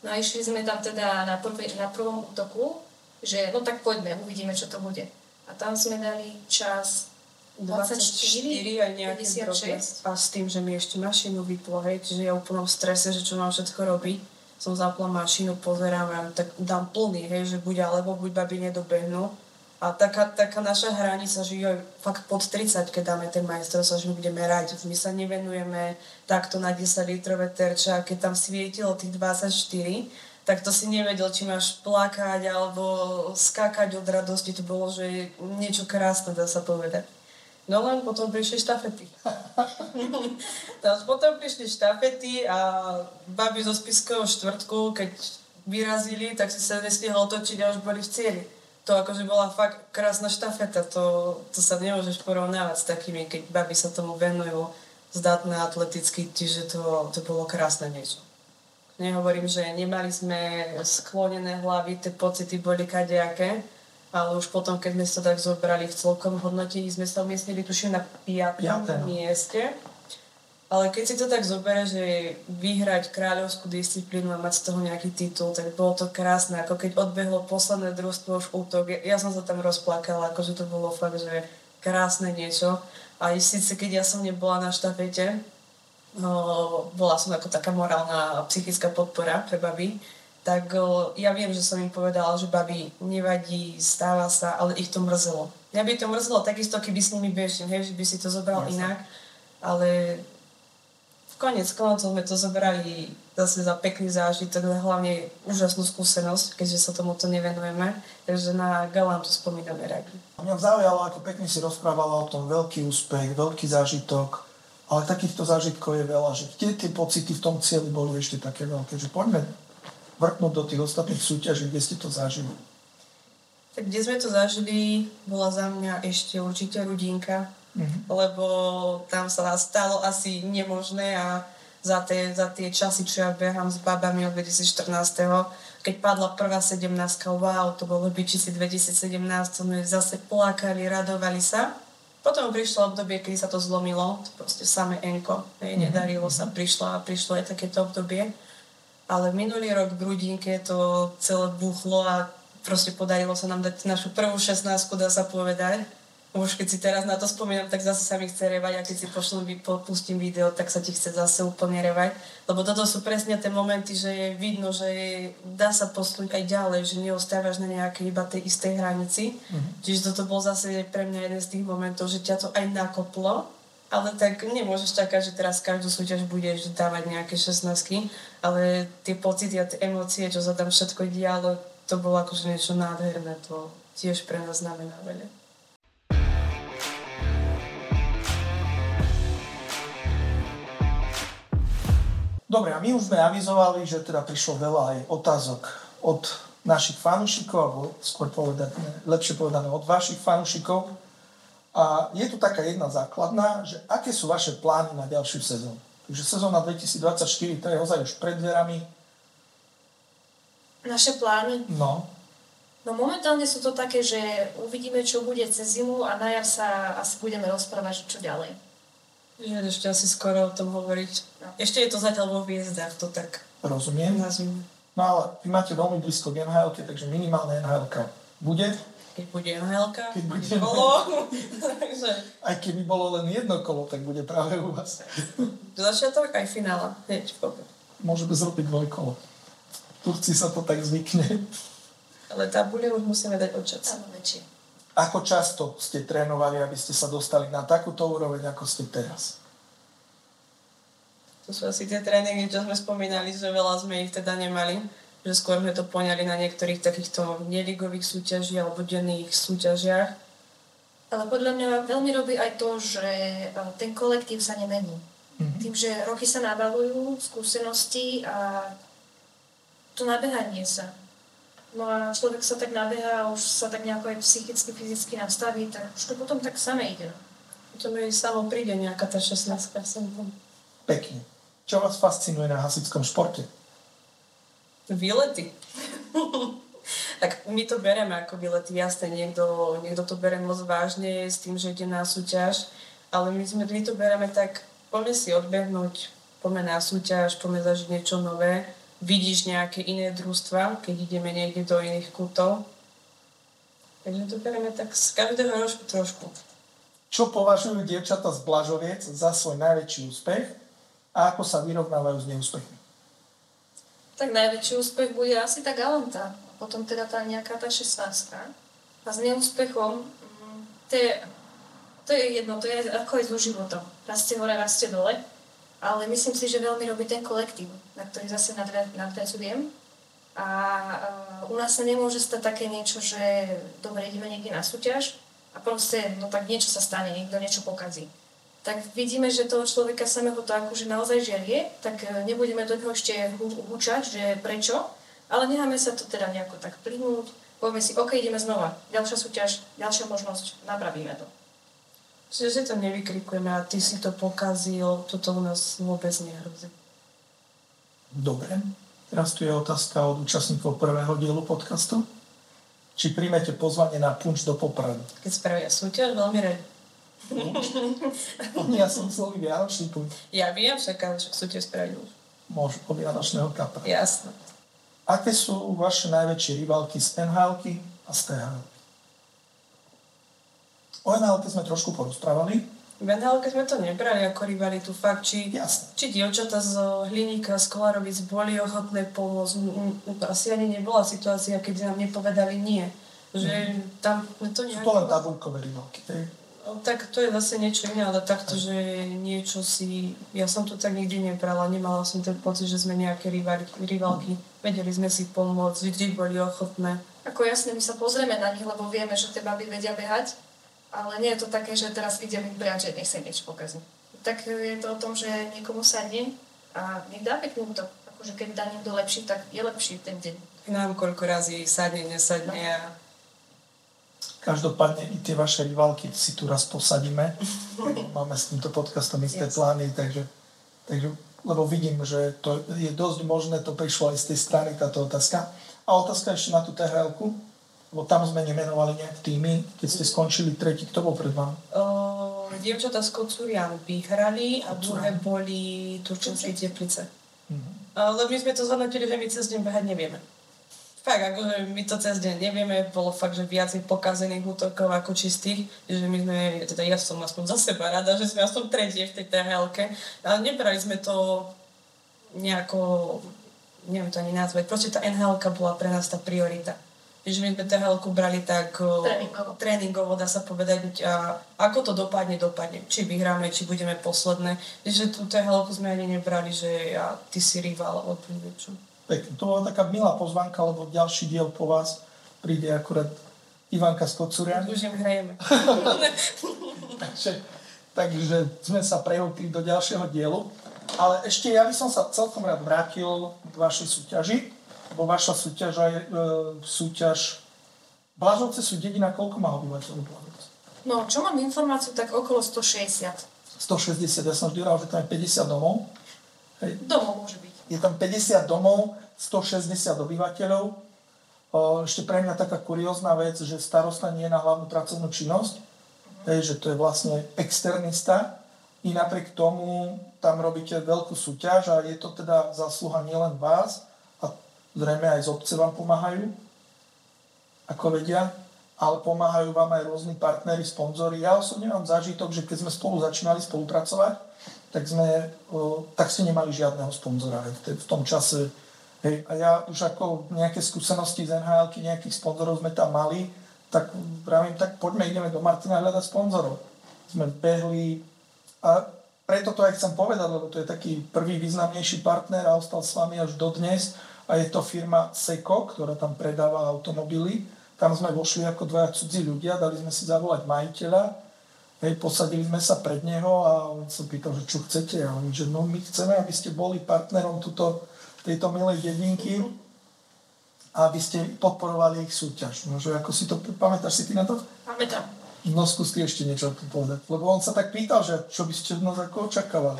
No a išli sme tam teda na, prvý, na prvom útoku, že no tak poďme, uvidíme, čo to bude. A tam sme dali čas 24, 24 aj nejaké 56. drobné. A s tým, že mi ešte mašinu vyplo, hej, čiže ja úplnom strese, že čo mám všetko robiť. Som zapla mašinu, pozerám, ja tak dám plný, hej, že buď alebo buď babi nedobehnú. A taká, taká naša hranica, že joj, fakt pod 30, keď dáme ten majstrovstvo, že my budeme rať. My sa nevenujeme takto na 10 litrové terče a keď tam svietilo tých 24, tak to si nevedel, či máš plakať alebo skákať od radosti. To bolo, že niečo krásne, dá sa povedať. No len potom prišli štafety. potom prišli štafety a babi zo spiskového štvrtku, keď vyrazili, tak si sa nestihol otočiť a už boli v cieli. To akože bola fakt krásna štafeta, to, to sa nemôžeš porovnávať s takými, keď babi sa tomu venujú zdatné atleticky, čiže to, to bolo krásne niečo. Nehovorím, že nemali sme sklonené hlavy, tie pocity boli kadejaké, ale už potom, keď sme sa tak zobrali v celkom hodnotení, sme sa umiestnili tuším na piatom Piaté, no. mieste. Ale keď si to tak zoberie, že vyhrať kráľovskú disciplínu a mať z toho nejaký titul, tak bolo to krásne. Ako keď odbehlo posledné družstvo už útok, ja, ja som sa tam rozplakala, akože to bolo fakt, že krásne niečo. A síce keď ja som nebola na štafete, no, bola som ako taká morálna psychická podpora pre baby, tak o, ja viem, že som im povedala, že babi, nevadí, stáva sa, ale ich to mrzelo. Mňa by to mrzelo takisto, keby s nimi bežím, hej, že by si to zobral Jasne. inak, ale konec koncov sme to zobrali zase za pekný zážitok, ale hlavne úžasnú skúsenosť, keďže sa tomuto nevenujeme, takže na galám to spomíname radi. Mňa zaujalo, ako pekne si rozprávala o tom veľký úspech, veľký zážitok, ale takýchto zážitkov je veľa, že kde tie pocity v tom cieli boli ešte také veľké, že poďme vrknúť do tých ostatných súťaží, kde ste to zažili. Tak kde sme to zažili, bola za mňa ešte určite Rudinka, Mhm. lebo tam sa stalo asi nemožné a za tie, za tie časy, čo ja behám s babami od 2014. Keď padla prvá 17 wow, to bolo byčici 2017, sme zase plakali, radovali sa. Potom prišlo obdobie, kedy sa to zlomilo, to proste samé enko, hej, nedarilo sa, prišlo a prišlo aj takéto obdobie. Ale minulý rok v Grudinke to celé buchlo a proste podarilo sa nám dať našu prvú 16 dá sa povedať. Už keď si teraz na to spomínam, tak zase sa mi chce revať a keď si pošlom, po- pustím video, tak sa ti chce zase úplne revať. Lebo toto sú presne tie momenty, že je vidno, že je, dá sa posunúť aj ďalej, že neostávaš na nejakej iba tej istej hranici. Čiže toto bol zase pre mňa jeden z tých momentov, že ťa to aj nakoplo, ale tak nemôžeš čakať, že teraz každú súťaž budeš dávať nejaké 16 ale tie pocity a tie emócie, čo sa tam všetko dialo, to bolo akože niečo nádherné, to tiež pre nás znamená veľa. Dobre, a my už sme avizovali, že teda prišlo veľa aj otázok od našich fanúšikov, alebo skôr povedať, lepšie povedané od vašich fanúšikov. A je tu taká jedna základná, že aké sú vaše plány na ďalšiu sezónu. Takže sezóna 2024, to je ozaj už pred dverami. naše plány No, No momentálne sú to také, že uvidíme, čo bude cez zimu a na jar sa asi budeme rozprávať, čo ďalej. Že ešte asi skoro o tom hovoriť. No. Ešte je to zatiaľ vo hviezdach, to tak rozumiem. nazvime. No ale vy máte veľmi blízko k nhl takže minimálne nhl bude. Keď bude nhl Keď bude bolo. Takže Aj keby bolo len jedno kolo, tak bude práve u vás. začiatok aj finále. Hneď v kope. Môžeme zrobiť dvojkolo. Turci sa to tak zvykne. Ale tabule už musíme dať väčšie. Ako často ste trénovali, aby ste sa dostali na takúto úroveň, ako ste teraz? To sú asi tie tréningy, čo sme spomínali, že veľa sme ich teda nemali. Že skôr sme to poňali na niektorých takýchto neligových súťaží alebo denných súťažiach. Ale podľa mňa veľmi robí aj to, že e, ten kolektív sa nemení. Mhm. Tým, že roky sa nabalujú, skúsenosti a to nabehanie sa. No a človek sa tak nabeha a už sa tak nejako aj psychicky, fyzicky nastaví, tak už to potom tak samé ide. Potom jej samo príde nejaká tá 16 sem tam. Pekne. Čo vás fascinuje na hasickom športe? Výlety. tak my to bereme ako výlety, jasne, niekto, niekto to bere moc vážne s tým, že ide na súťaž, ale my, sme, my to bereme tak, poďme si odbehnúť, poďme na súťaž, poďme zažiť niečo nové, vidíš nejaké iné družstva, keď ideme niekde do iných kútov. Takže to bereme tak z každého rožku trošku. Čo považujú dievčata z Blažoviec za svoj najväčší úspech a ako sa vyrovnávajú s neúspechmi? Tak najväčší úspech bude asi tá Galanta. Potom teda tá nejaká tá 16 A s neúspechom, mm, to je, to je jedno, to je ako aj so životom. Rastie hore, rastie dole. Ale myslím si, že veľmi robí ten kolektív, na ktorý zase nadvezujem. A uh, u nás sa nemôže stať také niečo, že dobre, ideme niekde na súťaž a proste, no tak niečo sa stane, niekto niečo pokazí. Tak vidíme, že toho človeka samého to akože naozaj žerie, tak e, nebudeme do toho ešte hu- hučať, že prečo, ale necháme sa to teda nejako tak plynúť, povieme si, OK, ideme znova, ďalšia súťaž, ďalšia možnosť, napravíme to. Čiže si to nevykrikujeme a ty si to pokazil, toto u nás vôbec nehrozí. Dobre. Teraz tu je otázka od účastníkov prvého dielu podcastu. Či príjmete pozvanie na punč do Popradu? Keď spravia súťaž, veľmi radi. Ja som myslel Vianočný punč. Ja viem však, ale však súťaž spravili už. Môžu od Vianočného kapra. Jasné. Aké sú vaše najväčšie rivalky z nhl a z thl O nhl sme trošku porozprávali. V nhl sme to nebrali ako rivalitu, fakt, či, Jasné. či dievčata z Hliníka, z Kolarovic boli ochotné pomôcť. Asi ani nebola situácia, keď nám nepovedali nie. Že tam to Sú nejak... to len tabulkové rivalky. hej? No, tak to je zase niečo iné, ale takto, že niečo si... Ja som to tak nikdy nebrala, nemala som ten pocit, že sme nejaké rivalky. Vedeli sme si pomôcť, vždy boli ochotné. Ako jasne, my sa pozrieme na nich, lebo vieme, že tie baby vedia behať, ale nie je to také, že teraz idem ich brať, že nech sa niečo pokazí. Tak je to o tom, že niekomu sadne a nech dá pekný útok. Akože keď dá niekto lepší, tak je lepší ten deň. Nám koľko razy sadne, nesadne a Každopádne i tie vaše rivalky si tu raz posadíme. Máme s týmto podcastom isté Jasne. plány, takže, takže lebo vidím, že to je dosť možné, to prišlo aj z tej strany táto otázka. A otázka ešte na tú thl lebo tam sme nemenovali nejak týmy, keď ste skončili tretí, kto bol pred vami? O, dievčatá z Kocurian vyhrali a druhé boli Turčenské teplice. Mhm. Ale my sme to zhodnotili, že my cez deň behať nevieme. Fakt, akože my to cez deň nevieme, bolo fakt, že viacej pokazených útokov ako čistých, že my sme, teda ja som aspoň za seba rada, že sme aspoň tretie v tej thl ale nebrali sme to nejako, neviem to ani nazvať, proste tá nhl bola pre nás tá priorita. Že my sme thl brali tak Tréningovo. tréningovo, dá sa povedať, a ako to dopadne, dopadne. Či vyhráme, či budeme posledné. Že tú thl sme ani nebrali, že ja, ty si rival alebo niečo. Pekne. To bola taká milá pozvanka, lebo ďalší diel po vás príde akurát Ivanka z Kocurian. Už im hrajeme. takže, takže sme sa prehúpili do ďalšieho dielu. Ale ešte ja by som sa celkom rád vrátil k vašej súťaži, lebo vaša súťaž je e, súťaž... Blažovce sú dedina, koľko má obyvateľov Blažovce? No, čo mám informáciu, tak okolo 160 160, ja som vždy hovoril, že tam je 50 domov. Hej. domov môže byť. Je tam 50 domov, 160 obyvateľov. Ešte pre mňa taká kuriózna vec, že starosta nie je na hlavnú pracovnú činnosť, hej, že to je vlastne externista i napriek tomu tam robíte veľkú súťaž a je to teda zásluha nielen vás a zrejme aj z obce vám pomáhajú, ako vedia, ale pomáhajú vám aj rôzni partnery, sponzory. Ja osobne mám zážitok, že keď sme spolu začínali spolupracovať, tak, sme, tak ste nemali žiadneho sponzora v, tom čase. Hej, a ja už ako nejaké skúsenosti z nhl nejakých sponzorov sme tam mali, tak vravím, tak poďme, ideme do Martina hľadať sponzorov. Sme behli a preto to aj chcem povedať, lebo to je taký prvý významnejší partner a ostal s vami až dodnes a je to firma Seco, ktorá tam predáva automobily. tam sme vošli ako dvaja cudzí ľudia, dali sme si zavolať majiteľa, hej, posadili sme sa pred neho a on sa pýtal, že čo chcete. A on, že no my chceme, aby ste boli partnerom tuto, tejto milej dedinky a aby ste podporovali ich súťaž. No, že ako si to, pamätáš si ty na to? Pamätám. No skús ty ešte niečo povedať. Lebo on sa tak pýtal, že čo by ste od nás ako očakávali.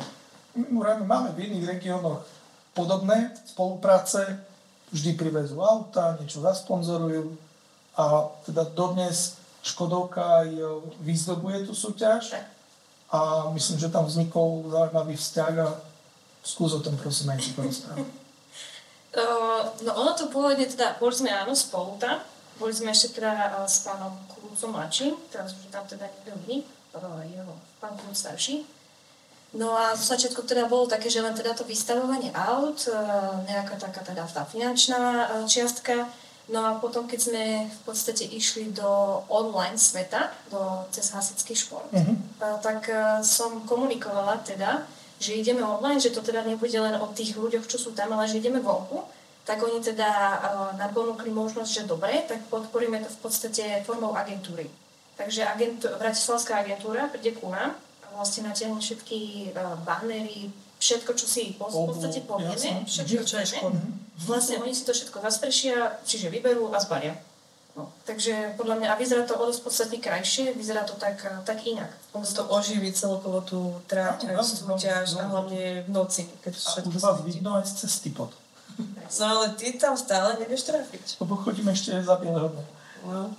My máme v iných regiónoch podobné spolupráce, vždy privezú auta, niečo zasponzorujú a teda dodnes Škodovka aj vyzdobuje tú súťaž. A myslím, že tam vznikol zaujímavý vzťah a skús o tom prosím aj si porozprávať. Uh, no ono to pôvodne teda, boli sme áno spolu tam, boli sme ešte teda uh, s pánom Kulúcom mladším, teraz už tam teda niekto iný, uh, jeho pán Kulúc starší. No a v začiatku teda bolo také, že len teda to vystavovanie aut, nejaká taká teda tá finančná čiastka, No a potom, keď sme v podstate išli do online sveta, do, cez hasický šport, uh-huh. tak som komunikovala teda, že ideme online, že to teda nebude len o tých ľuďoch, čo sú tam, ale že ideme vonku. Tak oni teda uh, nám ponúkli možnosť, že dobre, tak podporíme to v podstate formou agentúry. Takže agentú, Bratislavská agentúra príde ku nám vlastne natiahne všetky uh, všetko, čo si v podstate povieme, všetko, čo je Vlastne oni si to všetko zastrešia, čiže vyberú a zbalia. No, takže podľa mňa, a vyzerá to o dosť podstatne krajšie, vyzerá to tak, tak inak. On to oživí celkovo tú tráť, aj súťaž a hlavne v noci. Keď a už vás vidno aj z cesty pod. No ale ty tam stále nevieš trafiť. Lebo chodím ešte za Bieleho No.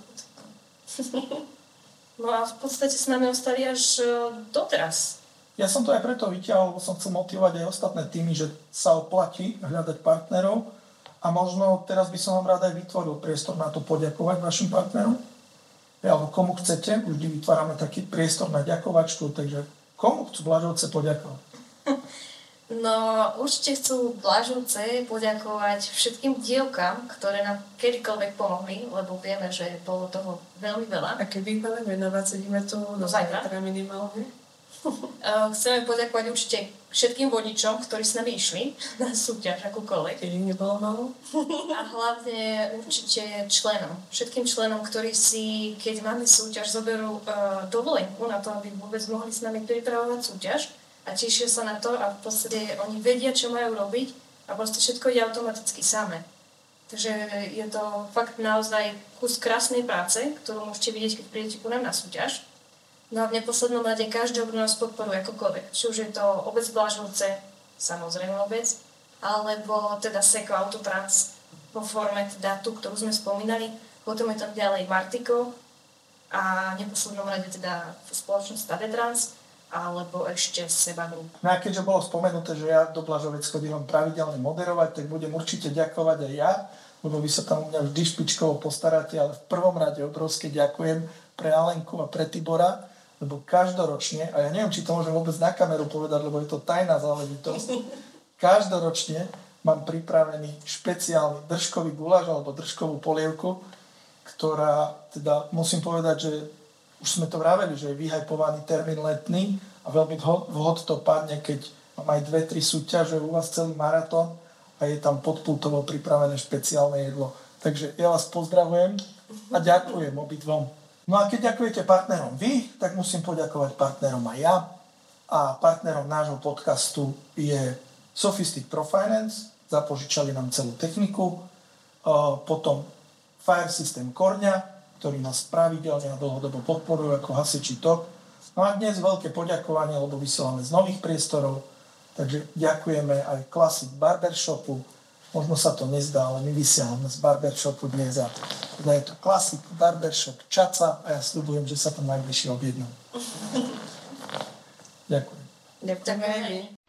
no a v podstate s nami ostali až e, doteraz. Ja som to aj preto vyťahol, lebo som chcel motivovať aj ostatné týmy, že sa oplatí hľadať partnerov a možno teraz by som vám rád aj vytvoril priestor na to poďakovať vašim partnerom. Alebo komu chcete, vždy vytvárame taký priestor na ďakovačku, takže komu chcú Blažovce poďakovať? No, určite chcú Blažovce poďakovať všetkým dievkám, ktoré nám kedykoľvek pomohli, lebo vieme, že bolo toho veľmi veľa. A kedy máme venovať, sedíme tu no, zajtra minimálne. Chceme poďakovať určite všetkým vodičom, ktorí s nami išli na súťaž akúkoľvek. Keď nebolo malo. A hlavne určite členom. Všetkým členom, ktorí si, keď máme súťaž, zoberú uh, dovolenku na to, aby vôbec mohli s nami pripravovať súťaž a tešia sa na to a v podstate oni vedia, čo majú robiť a proste všetko ide automaticky samé. Takže je to fakt naozaj kus krásnej práce, ktorú môžete vidieť, keď prídete ku nám na súťaž. No a v neposlednom rade každého, kto nás podporuje akokoľvek. Či už je to obec Blažovce, samozrejme obec, alebo teda Seko Autotrans vo forme teda tú, ktorú sme spomínali. Potom je tam ďalej Martiko a v neposlednom rade teda spoločnosť Tadetrans alebo ešte Seba Group. No a keďže bolo spomenuté, že ja do Blažovec chodím pravidelne moderovať, tak budem určite ďakovať aj ja, lebo vy sa tam u mňa vždy špičkovo postaráte, ale v prvom rade obrovské ďakujem pre Alenku a pre Tibora, lebo každoročne, a ja neviem, či to môžem vôbec na kameru povedať, lebo je to tajná záležitosť, každoročne mám pripravený špeciálny držkový guláš alebo držkovú polievku, ktorá, teda musím povedať, že už sme to vraveli, že je vyhajpovaný termín letný a veľmi vhod to padne, keď mám aj dve, tri súťaže, u vás celý maratón a je tam podpultovo pripravené špeciálne jedlo. Takže ja vás pozdravujem a ďakujem obidvom. No a keď ďakujete partnerom vy, tak musím poďakovať partnerom aj ja. A partnerom nášho podcastu je Sophistic Pro Finance, zapožičali nám celú techniku. Potom Fire System Korňa, ktorý nás pravidelne a dlhodobo podporujú ako hasiči TOP. No a dnes veľké poďakovanie, lebo vysielame z nových priestorov. Takže ďakujeme aj Classic Barbershopu, Možno sa to nezdá, ale my vysielame z barbershopu dnes a teda je to klasik barbershop Čaca a ja slúbujem, že sa tam najbližšie objednú. Ďakujem. Ďakujem.